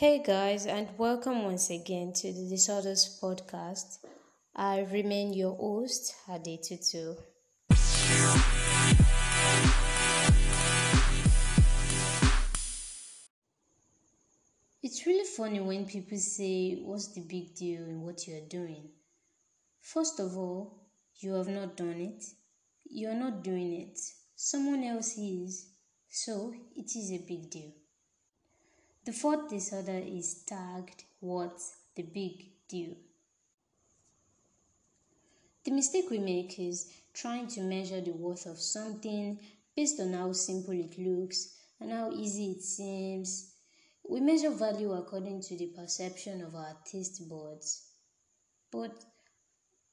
Hey guys, and welcome once again to the Disorders Podcast. I remain your host, Adetutu. It's really funny when people say, What's the big deal in what you're doing? First of all, you have not done it. You're not doing it. Someone else is. So it is a big deal. The fourth disorder is tagged What's the Big Deal? The mistake we make is trying to measure the worth of something based on how simple it looks and how easy it seems. We measure value according to the perception of our taste buds. But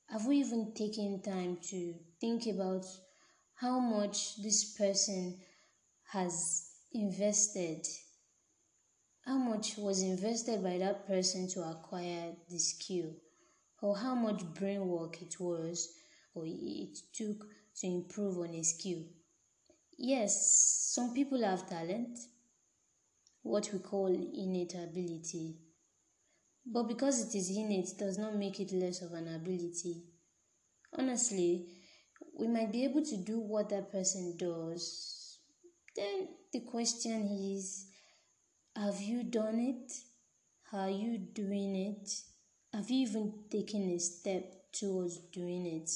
have we even taken time to think about how much this person has invested how much was invested by that person to acquire the skill, or how much brain work it was or it took to improve on a skill. Yes, some people have talent, what we call innate ability. But because it is innate it does not make it less of an ability. Honestly, we might be able to do what that person does. Then the question is have you done it? Are you doing it? Have you even taken a step towards doing it?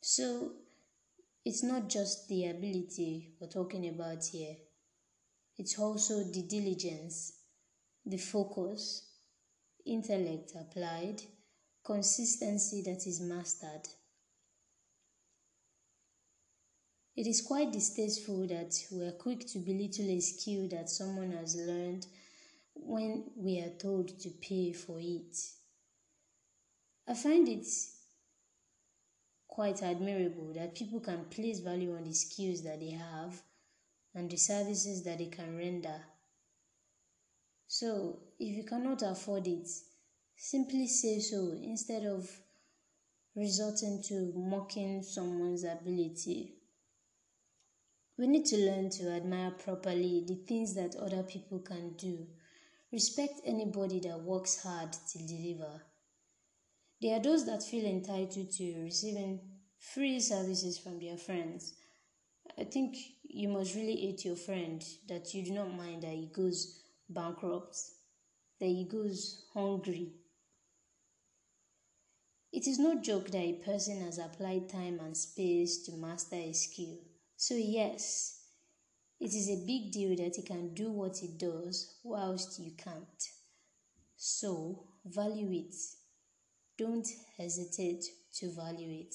So, it's not just the ability we're talking about here, it's also the diligence, the focus, intellect applied, consistency that is mastered. It is quite distasteful that we are quick to belittle a skill that someone has learned when we are told to pay for it. I find it quite admirable that people can place value on the skills that they have and the services that they can render. So, if you cannot afford it, simply say so instead of resorting to mocking someone's ability. We need to learn to admire properly the things that other people can do. Respect anybody that works hard to deliver. There are those that feel entitled to receiving free services from their friends. I think you must really hate your friend that you do not mind that he goes bankrupt, that he goes hungry. It is no joke that a person has applied time and space to master a skill. So, yes, it is a big deal that he can do what he does whilst you can't. So, value it. Don't hesitate to value it.